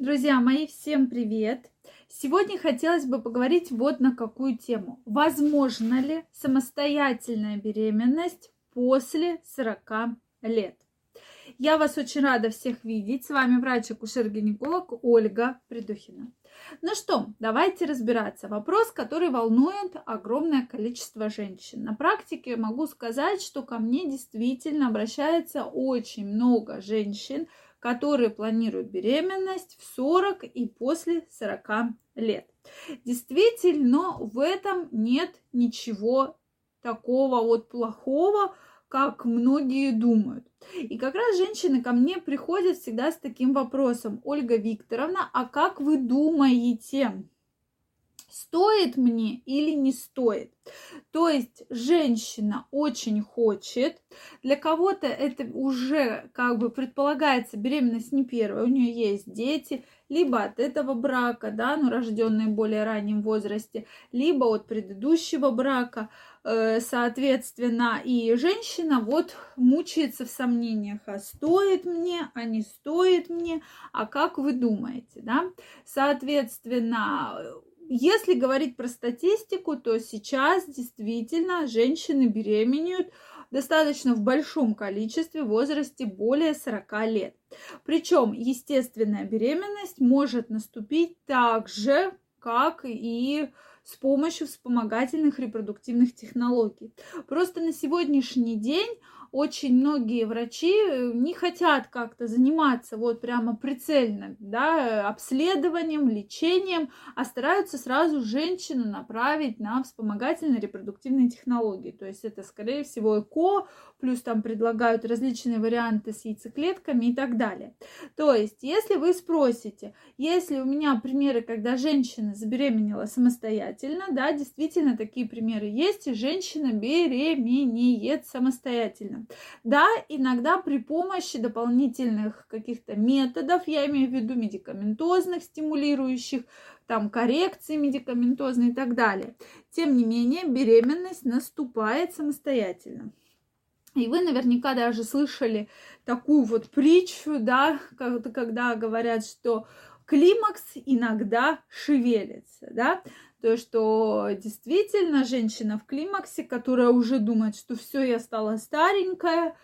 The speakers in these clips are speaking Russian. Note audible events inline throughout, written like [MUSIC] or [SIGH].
Друзья мои, всем привет! Сегодня хотелось бы поговорить вот на какую тему. Возможно ли самостоятельная беременность после 40 лет? Я вас очень рада всех видеть. С вами врач-акушер-гинеколог Ольга Придухина. Ну что, давайте разбираться. Вопрос, который волнует огромное количество женщин. На практике могу сказать, что ко мне действительно обращается очень много женщин, которые планируют беременность в 40 и после 40 лет. Действительно, в этом нет ничего такого вот плохого, как многие думают. И как раз женщины ко мне приходят всегда с таким вопросом. Ольга Викторовна, а как вы думаете, стоит мне или не стоит. То есть женщина очень хочет, для кого-то это уже как бы предполагается беременность не первая, у нее есть дети, либо от этого брака, да, но рожденные в более раннем возрасте, либо от предыдущего брака, э, соответственно, и женщина вот мучается в сомнениях, а стоит мне, а не стоит мне, а как вы думаете, да? Соответственно, если говорить про статистику, то сейчас действительно женщины беременеют достаточно в большом количестве в возрасте более 40 лет. Причем естественная беременность может наступить так же, как и с помощью вспомогательных репродуктивных технологий. Просто на сегодняшний день очень многие врачи э, не хотят как-то заниматься вот прямо прицельно, да, обследованием, лечением, а стараются сразу женщину направить на вспомогательные репродуктивные технологии. То есть это, скорее всего, ЭКО, плюс там предлагают различные варианты с яйцеклетками и так далее. То есть, если вы спросите, если у меня примеры, когда женщина забеременела самостоятельно, да, действительно такие примеры есть, и женщина беременеет самостоятельно. Да, иногда при помощи дополнительных каких-то методов, я имею в виду медикаментозных, стимулирующих, там коррекции медикаментозные и так далее. Тем не менее, беременность наступает самостоятельно. И вы наверняка даже слышали такую вот притчу, да, когда говорят, что климакс иногда шевелится, да, то, что действительно женщина в климаксе, которая уже думает, что все, я стала старенькая,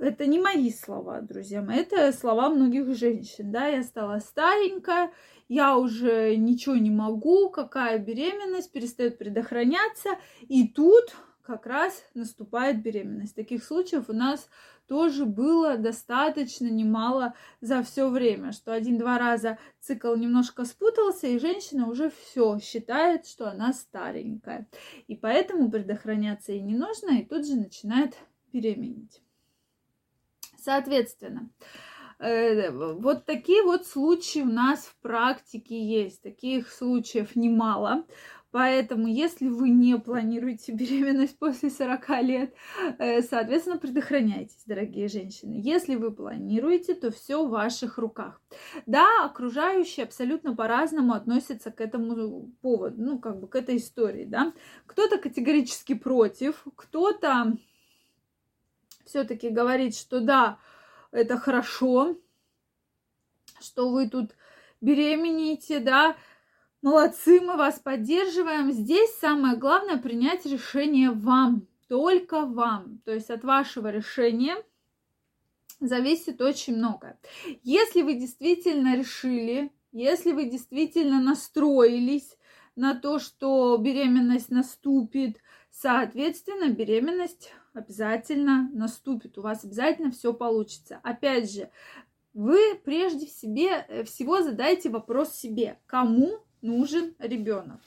это не мои слова, друзья мои, это слова многих женщин, да, я стала старенькая, я уже ничего не могу, какая беременность, перестает предохраняться, и тут как раз наступает беременность. Таких случаев у нас тоже было достаточно немало за все время, что один-два раза цикл немножко спутался, и женщина уже все считает, что она старенькая. И поэтому предохраняться ей не нужно, и тут же начинает беременеть. Соответственно, э, вот такие вот случаи у нас в практике есть. Таких случаев немало. Поэтому, если вы не планируете [LAUGHS] беременность после 40 лет, э, соответственно, предохраняйтесь, дорогие женщины. Если вы планируете, то все в ваших руках. Да, окружающие абсолютно по-разному относятся к этому поводу, ну, как бы к этой истории, да. Кто-то категорически против, кто-то все-таки говорит, что да, это хорошо, что вы тут беременеете, да, Молодцы, мы вас поддерживаем. Здесь самое главное принять решение вам, только вам. То есть от вашего решения зависит очень много. Если вы действительно решили, если вы действительно настроились на то, что беременность наступит, соответственно, беременность обязательно наступит. У вас обязательно все получится. Опять же, вы прежде себе, всего задайте вопрос себе, кому нужен ребенок.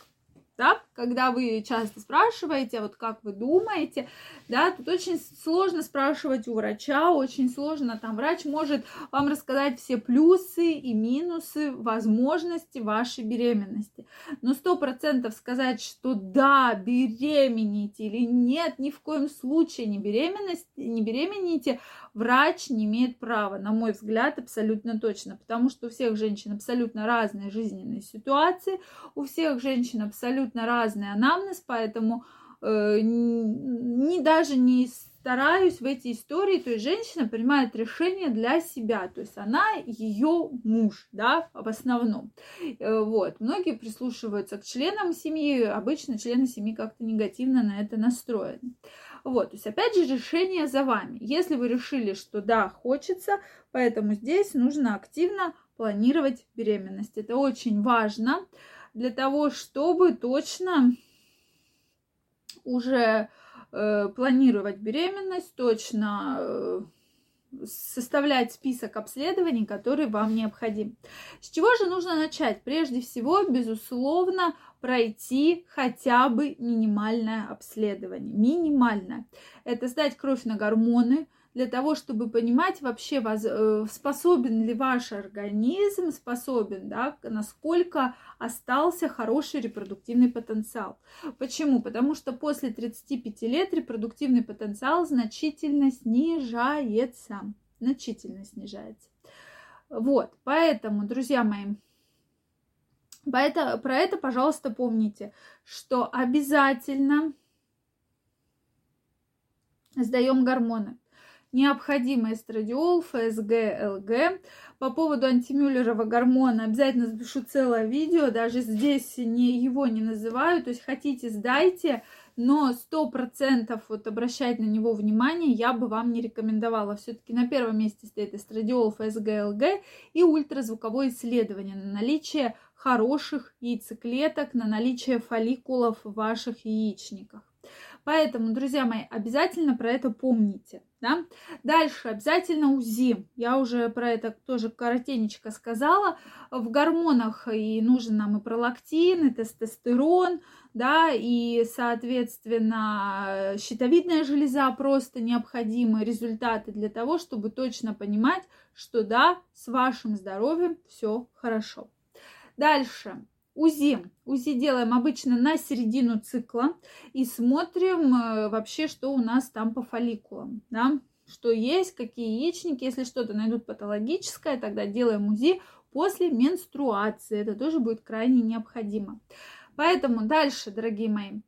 Да? Когда вы часто спрашиваете, вот как вы думаете, да, тут очень сложно спрашивать у врача, очень сложно, там врач может вам рассказать все плюсы и минусы возможности вашей беременности. Но сто процентов сказать, что да, беременните или нет, ни в коем случае не, беременность, не беременните, врач не имеет права, на мой взгляд, абсолютно точно, потому что у всех женщин абсолютно разные жизненные ситуации, у всех женщин абсолютно разный анамнез, поэтому э, не даже не стараюсь в эти истории, то есть женщина принимает решение для себя, то есть она ее муж, да, в основном. Э, вот. Многие прислушиваются к членам семьи, обычно члены семьи как-то негативно на это настроены. Вот, то есть опять же решение за вами. Если вы решили, что да, хочется, поэтому здесь нужно активно планировать беременность. Это очень важно для того, чтобы точно уже э, планировать беременность, точно э, составлять список обследований, которые вам необходим. С чего же нужно начать? Прежде всего, безусловно, пройти хотя бы минимальное обследование. Минимальное. Это сдать кровь на гормоны, для того, чтобы понимать вообще, э, способен ли ваш организм, способен, да, насколько остался хороший репродуктивный потенциал. Почему? Потому что после 35 лет репродуктивный потенциал значительно снижается. Значительно снижается. Вот, поэтому, друзья мои, Поэтому, про это, пожалуйста, помните, что обязательно сдаем гормоны необходимый эстрадиол, ФСГ, ЛГ. По поводу антимюллерова гормона обязательно запишу целое видео, даже здесь не, его не называю, то есть хотите сдайте, но сто процентов вот обращать на него внимание я бы вам не рекомендовала. Все-таки на первом месте стоит эстрадиол, ФСГ, ЛГ и ультразвуковое исследование на наличие хороших яйцеклеток, на наличие фолликулов в ваших яичниках. Поэтому, друзья мои, обязательно про это помните. Да? Дальше обязательно УЗИ. Я уже про это тоже коротенечко сказала. В гормонах и нужен нам и пролактин, и тестостерон, да, и, соответственно, щитовидная железа просто необходимые результаты для того, чтобы точно понимать, что да, с вашим здоровьем все хорошо. Дальше. УЗИ. УЗИ делаем обычно на середину цикла и смотрим э, вообще, что у нас там по фолликулам, да, что есть, какие яичники. Если что-то найдут патологическое, тогда делаем УЗИ после менструации. Это тоже будет крайне необходимо. Поэтому дальше, дорогие мои,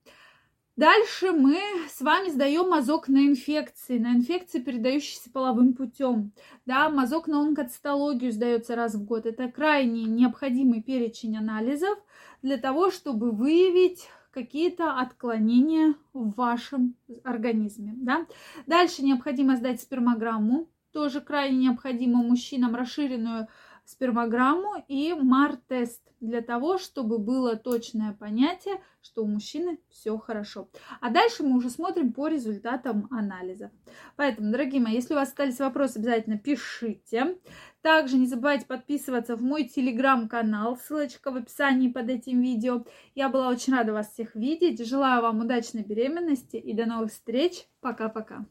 Дальше мы с вами сдаем мазок на инфекции, на инфекции, передающиеся половым путем. Да, мазок на онкоцитологию сдается раз в год. Это крайне необходимый перечень анализов для того, чтобы выявить какие-то отклонения в вашем организме. Да? Дальше необходимо сдать спермограмму, тоже крайне необходимо мужчинам расширенную спермограмму и МАР-тест для того, чтобы было точное понятие, что у мужчины все хорошо. А дальше мы уже смотрим по результатам анализа. Поэтому, дорогие мои, если у вас остались вопросы, обязательно пишите. Также не забывайте подписываться в мой телеграм-канал, ссылочка в описании под этим видео. Я была очень рада вас всех видеть. Желаю вам удачной беременности и до новых встреч. Пока-пока.